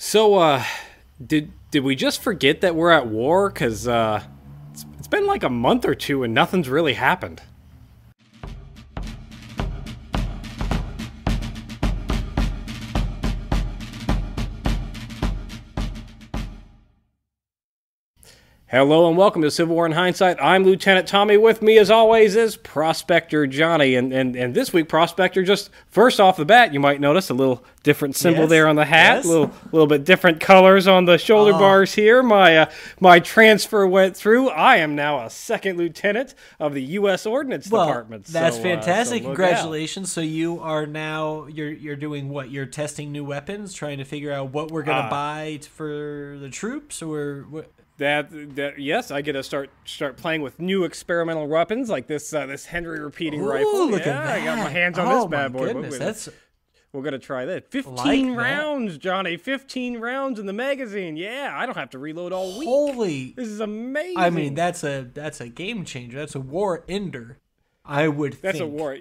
So, uh, did did we just forget that we're at war? Cause uh, it's, it's been like a month or two and nothing's really happened. Hello and welcome to Civil War in Hindsight. I'm Lieutenant Tommy. With me, as always, is Prospector Johnny. And, and, and this week, Prospector, just first off the bat, you might notice a little different symbol Yes, there on the hat, yes. a little, little bit different colors on the shoulder Oh. bars here. My, uh, my transfer went through. I am now a second lieutenant of the U.S. Ordnance Well, Department. that's So, uh, fantastic. so look out. Congratulations. So you are now you're you're doing what? You're testing new weapons, trying to figure out what we're gonna Uh, buy for the troops, or what? That that yes, I get to start start playing with new experimental weapons like this uh, this Henry repeating rifle. look yeah, at that! I got my hands on oh, this bad boy. Goodness, We're, that's we're gonna try that. Fifteen like that. rounds, Johnny. Fifteen rounds in the magazine. Yeah, I don't have to reload all week. holy. This is amazing. I mean, that's a that's a game changer. That's a war ender. I would. that's a war.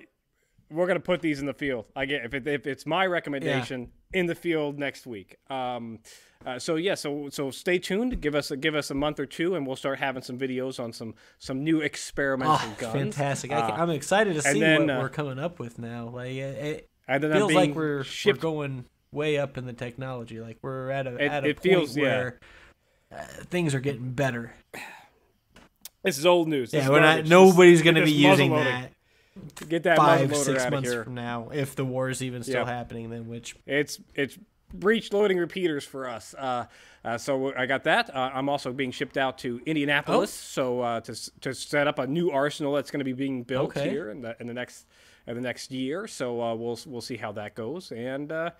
We're gonna put these in the field. I get if, it, if it's my recommendation in the field next week. Um, uh, so yeah, so so stay tuned. Give us a, give us a month or two, and we'll start having some videos on some some new experimental Oh, guns. fantastic! I, Uh, am excited to see then, what uh, we're coming up with now. Like it, it and then I'm feels like we're, we're going way up in the technology. Like we're at a It- at a it point feels- yeah. where uh, things are getting better. This is old news. This Yeah, we're not. Nobody's going to be using loading. That Get that five, six months from now, if the war is even still Yep. happening. Then which It's it's breech loading repeaters for us. Uh, uh, so I got that. Uh, I'm also being shipped out to Indianapolis, Oh. so uh, to to set up a new arsenal that's going to be being built Okay. here in the in the next in the next year. So uh, we'll we'll see how that goes, and uh,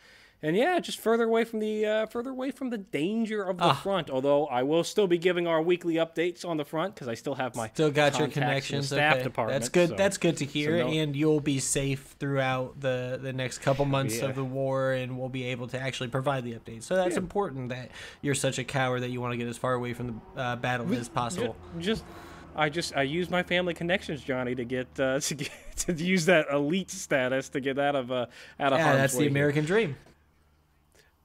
and yeah, just further away from the uh, further away from the danger of the Ah. front. Although I will still be giving our weekly updates on the front because I still have my still got your contacts in the connections. staff okay. department. That's good. so- That's good to hear. no- and you'll be safe throughout the the next couple months Yeah. of the war, and we'll be able to actually provide the updates. So that's Yeah. important that you're such a coward that you want to get as far away from the uh, battle as possible. Ju- Just, I just I use my family connections, Johnny, to get uh, to get to use that elite status to get out of uh, out of yeah, that's way the. American dream.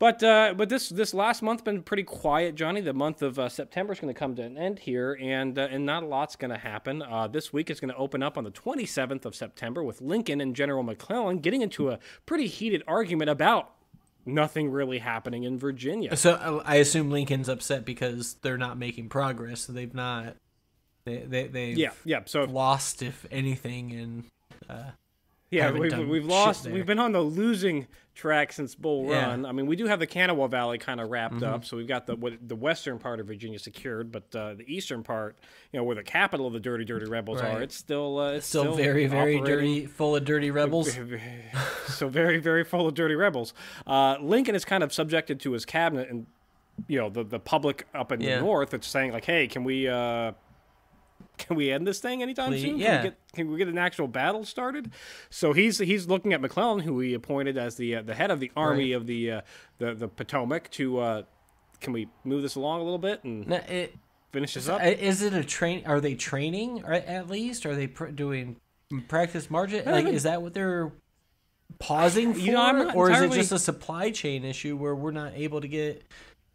But uh, but this this last month been pretty quiet, Johnny. The month of uh, September is going to come to an end here, and uh, and not a lot's going to happen. Uh, this week is going to open up on the 27th of September with Lincoln and General McClellan getting into a pretty heated argument about nothing really happening in Virginia. So I assume Lincoln's upset because they're not making progress. So they've not. They they they've Yeah, yeah. So lost if anything, and uh, Yeah, we've, we've lost. We've been on the losing track since Bull Yeah. Run. I mean, we do have the Kanawha Valley kind of wrapped Mm-hmm. up, so we've got the what, the western part of Virginia secured, but uh, the eastern part, you know, where the capital of the dirty, dirty rebels are, it's still uh, it's still, very very operating- dirty, full of dirty rebels. so very, very full of dirty rebels. Uh, Lincoln is kind of subjected to his cabinet and you know the the public up in Yeah. the north. It's saying like, hey, can we uh, can we end this thing anytime Please- soon? Can yeah. we get can we get an actual battle started? So he's he's looking at McClellan, who he appointed as the uh, the head of the army of the uh, the the Potomac. To uh, can we move this along a little bit and No, it, finish this up? Uh, Is it a train? Are they training at least? Are they pr- doing practice margin? Like, haven't- is that what they're pausing for, You know, or is it just a supply chain issue where we're not able to get?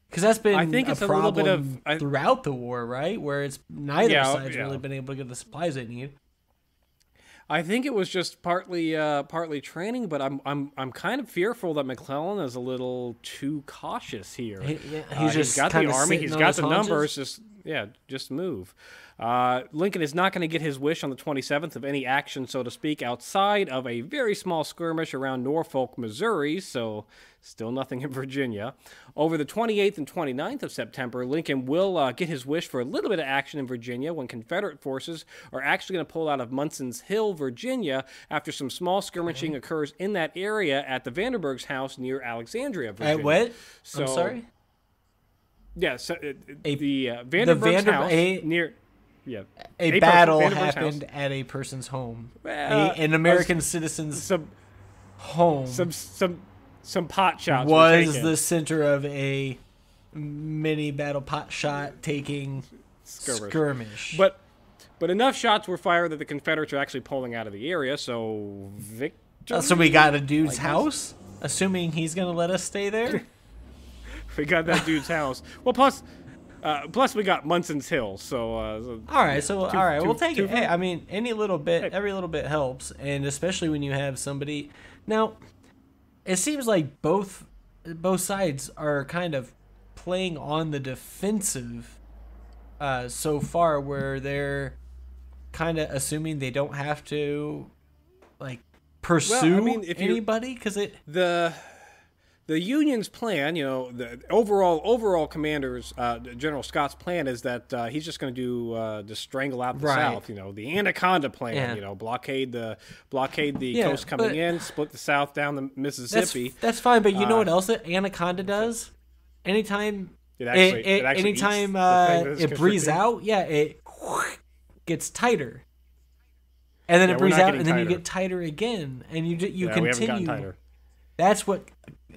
Because that's been I think a it's a little problem bit of- I- throughout the war, right? Where it's neither Yeah, side's yeah. really been able to get the supplies they need. I think it was just partly uh, partly training, but I'm I'm I'm kind of fearful that McClellan is a little too cautious here. He- yeah, Uh, he's just got the army, he's got the numbers. Just yeah, just move. Uh, Lincoln is not going to get his wish on the 27th of any action, so to speak, outside of a very small skirmish around Norfolk, Missouri. So still nothing in Virginia. Over the 28th and 29th of September, Lincoln will uh, get his wish for a little bit of action in Virginia when Confederate forces are actually going to pull out of Munson's Hill, Virginia, after some small skirmishing occurs in that area at the Vanderburgh's house near Alexandria, Virginia. At what? So, I'm sorry. Yeah, so, uh, A- the uh, Vanderburgh's Vander- house a- near. Yeah, A, person- battle happened house. at a person's home, Well, a, an American citizen's Some home. some some some pot shots was the center of a mini battle pot shot taking Skirmish. skirmish. But but enough shots were fired that the Confederates are actually pulling out of the area. So victory. Uh, so we got a dude's house, assuming he's gonna let us stay there. We got that dude's house. Well, plus, uh, plus we got Munson's Hill. So, uh, so All right, so all right, two- we'll take it. Hey, I mean, any little bit, every little bit helps, and especially when you have somebody. Now, it seems like both both sides are kind of playing on the defensive uh, so far, where they're kind of assuming they don't have to like pursue mean, if anybody because it. the the union's plan, you know, the overall overall commander's uh, General Scott's plan is that uh, he's just going to do uh, just strangle out the Right. South. You know, the Anaconda plan. Yeah. You know, blockade the blockade the Yeah, coast coming in, split the South down the Mississippi. that's fine, but you know Uh, what else that Anaconda does? Anytime It actually- it, it actually anytime uh, it breathes out, yeah, it gets tighter, and then Yeah, it breathes out, and then you get tighter again, and you you continue. That's what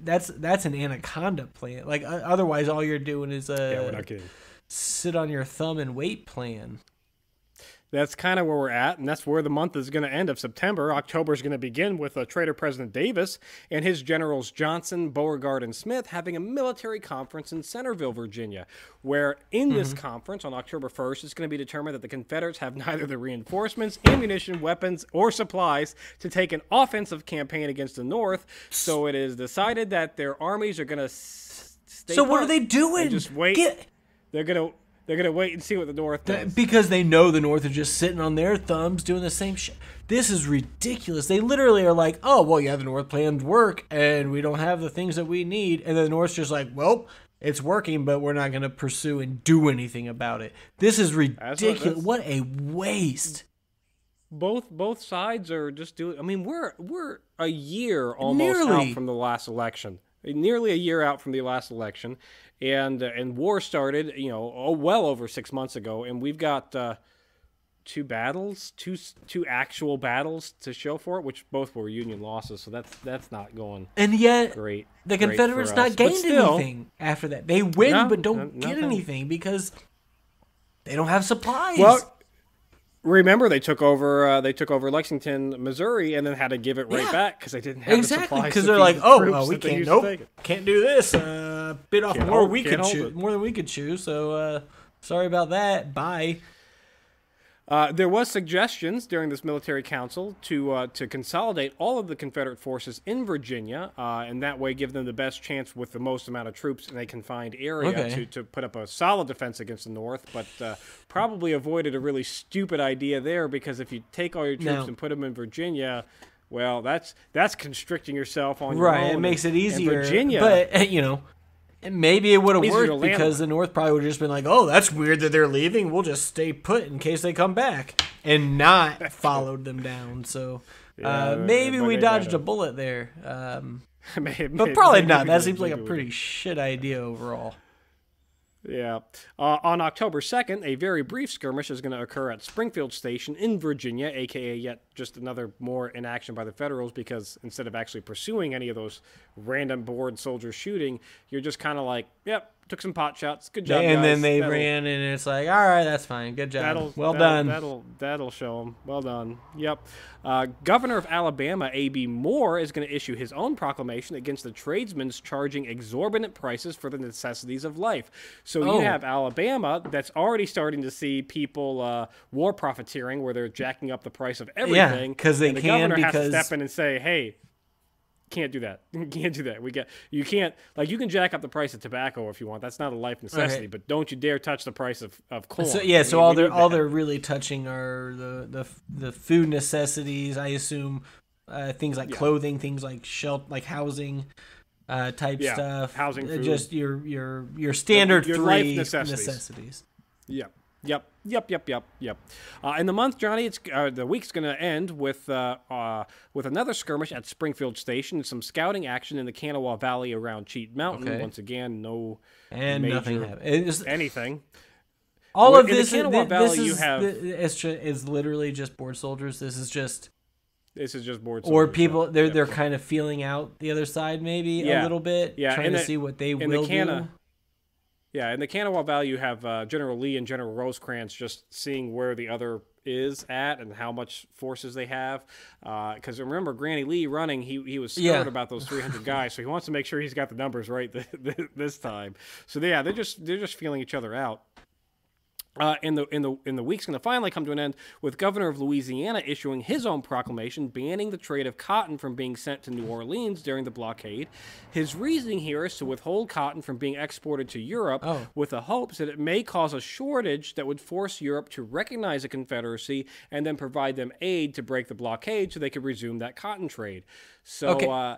that's that's an anaconda plan. Like uh, otherwise, all you're doing is uh, Yeah, we're not kidding. sit on your thumb and wait plan. That's kind of where we're at, and that's where the month is going to end of September. October is going to begin with uh, Trader President Davis and his generals Johnson, Beauregard, and Smith having a military conference in Centreville, Virginia, where in this conference on October 1st, it's going to be determined that the Confederates have neither the reinforcements, ammunition, weapons, or supplies to take an offensive campaign against the North. So it is decided that their armies are going to s- stay. So what are they doing? Just wait. Get- They're gonna they're gonna wait and see what the North does. because they know the North are just sitting on their thumbs doing the same shit. This is ridiculous. They literally are like, "Oh, well, yeah, the North plans work, and we don't have the things that we need," and then the North's just like, "Well." It's working, but we're not going to pursue and do anything about it. This is ridiculous. that's- What a waste. both both sides are just doing. I mean, we're we're a year almost Nearly. out from the last election, nearly a year out from the last election, and uh, and war started. You know, oh, well over six months ago, and we've got uh, two battles, two two actual battles to show for it, which both were Union losses. So that's that's not going And yet, great. the great Confederates not. Gained still, anything after that. They win, No, but don't no- get anything because they don't have supplies. Well, remember they took over uh, they took over Lexington, Missouri, and then had to give it right Yeah. back because they didn't have exactly the supplies because they're like, oh, well, we can't, nope, can't do this. Uh, bit off Can't more hold- we could chew, more than we could chew. So uh, sorry about that. Bye. Uh, there was suggestions during this military council to uh, to consolidate all of the Confederate forces in Virginia, uh, and that way give them the best chance with the most amount of troops in a confined area Okay. to, to put up a solid defense against the North. But uh, probably avoided a really stupid idea there because if you take all your troops Now- and put them in Virginia, well, that's that's constricting yourself on your own Right, it makes it easier. Virginia, but you know, and maybe it would have worked because the North probably would have just been like, "Oh, that's weird that they're leaving. We'll just stay put in case they come back," and not followed them down. So uh, Yeah, maybe we dodged a bullet there. Um, Maybe- but probably maybe not. we That seems like a pretty shit idea overall. Yeah. Uh, on October 2nd, a very brief skirmish is going to occur at Springfield Station in Virginia, aka yet just another more inaction by the Federals because instead of actually pursuing any of those random bored soldiers shooting, you're just kind of like, yep, took some pot shots. Good job. and then they That'll- ran, and it's like, all right, that's fine. Good job. That'll, well that'll- done. That'll that'll show them. Well done. Yep. Uh, Governor of Alabama A.B. Moore is going to issue his own proclamation against the tradesmen's charging exorbitant prices for the necessities of life. So Oh. you have Alabama that's already starting to see people uh, war profiteering, where they're jacking up the price of everything. 'Cause they and the can governor has to step in and say, "Hey." Can't do that. Can't do that. We get you can't like you can jack up the price of tobacco if you want. That's not a life necessity. But don't you dare touch the price of, of corn. So yeah, so We- all we they're all that. they're really touching are the the the food necessities. I assume uh, things like clothing, things like shelter, like housing, uh, type Yeah, stuff. housing, Uh, food. just your your your standard your three life necessities. necessities. Yep. Yep. Yep. Yep. Yep. Yep. Uh, in the month, Johnny, it's uh, the week's going to end with uh, uh, with another skirmish at Springfield Station and some scouting action in the Kanawha Valley around Cheat Mountain. Okay. Once again, no And nothing major happened. It's, anything. all Well, of in the this, Kanawha this Valley, you is have- it's is literally just bored soldiers. This is just This is just bored. or people they're Yep. they're kind of feeling out the other side maybe Yeah. a little bit, Yeah, trying in to the- see what they in the will do. Yeah, in the Kanawha Valley, you have uh, General Lee and General Rosecrans just seeing where the other is at and how much forces they have. Because remember, Granny Lee running, he he was scared Yeah. about those 300 guys, so he wants to make sure he's got the numbers right th- th- this time. So yeah, they're just they're just feeling each other out. Uh, in the in the in the week's going to finally come to an end with governor of Louisiana issuing his own proclamation banning the trade of cotton from being sent to New Orleans during the blockade. His reasoning here is to withhold cotton from being exported to Europe Oh. with the hopes that it may cause a shortage that would force Europe to recognize the Confederacy and then provide them aid to break the blockade so they could resume that cotton trade. So Okay. uh,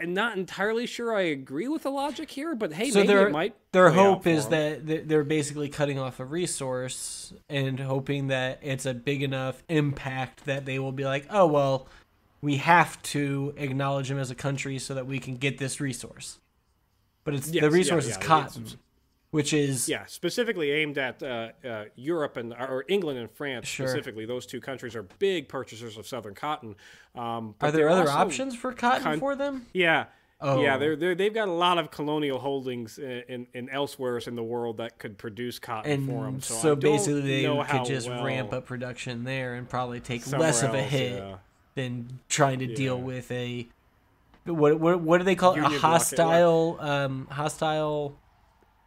I'm not entirely sure I agree with the logic here, but hey, So maybe their it might. their hope is is 'em. that they're basically cutting off a resource and hoping that it's a big enough impact that they will be like, oh well, we have to acknowledge them as a country so that we can get this resource. But it's Yes, the yeah, resource yeah, is it's- cotton, which is Yeah, specifically aimed at uh, uh, Europe and or England and France Sure. specifically. Those two countries are big purchasers of southern cotton. Um, are there other options for cotton con- for them? Yeah. Oh. Yeah, they're, they're, they've got a lot of colonial holdings in, in, in elsewhere in the world that could produce cotton for them. And So, so, basically, they could just well ramp up production there and probably take less of a else, hit yeah. than trying to deal with a what what what do they call it? a Union hostile um hostile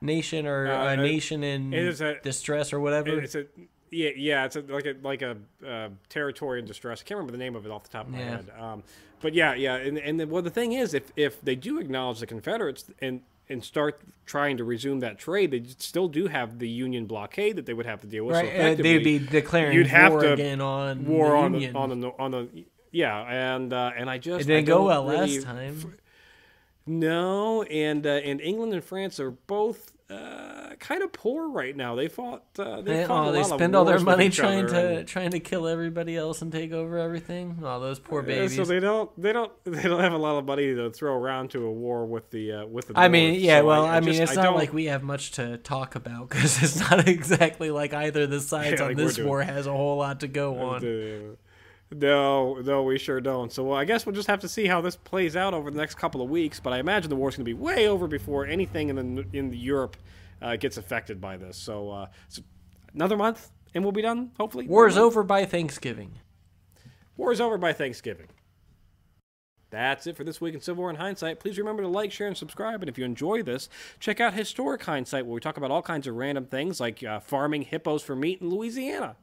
nation or Uh, a nation in a- distress or whatever. It's a yeah, yeah. It's a, like a like a uh, territory in distress. I can't remember the name of it off the top of my Yeah. head. Um, but yeah, yeah. And and the, well, the thing is, if if they do acknowledge the Confederates and and start trying to resume that trade, they still do have the Union blockade that they would have to deal with. right, So uh, they'd be declaring you'd have war to again on war the on Union. the on the on the yeah, and uh, and I just it didn't go well really- last time. No, and uh, and England and France are both uh, kind of poor right now. They fought. Uh, they They, fought oh, a they lot of spend all their money trying to and- trying to kill everybody else and take over everything. Oh, those poor babies. So they don't they don't they don't have a lot of money to throw around to a war with the uh, with the. I mean, yeah, So well, I, mean, just- it's I not don't- like we have much to talk about because it's not exactly like either of the sides Yeah, on like this war has a whole lot to go on. No, no, we sure don't. So well, I guess we'll just have to see how this plays out over the next couple of weeks. But I imagine the war's going to be way over before anything in the in the Europe uh, gets affected by this. So, uh, so another month and we'll be done. Hopefully, War is over by Thanksgiving. War is over by Thanksgiving. That's it for this week in Civil War in Hindsight. Please remember to like, share, and subscribe. And if you enjoy this, check out Historic Hindsight, where we talk about all kinds of random things like uh, farming hippos for meat in Louisiana.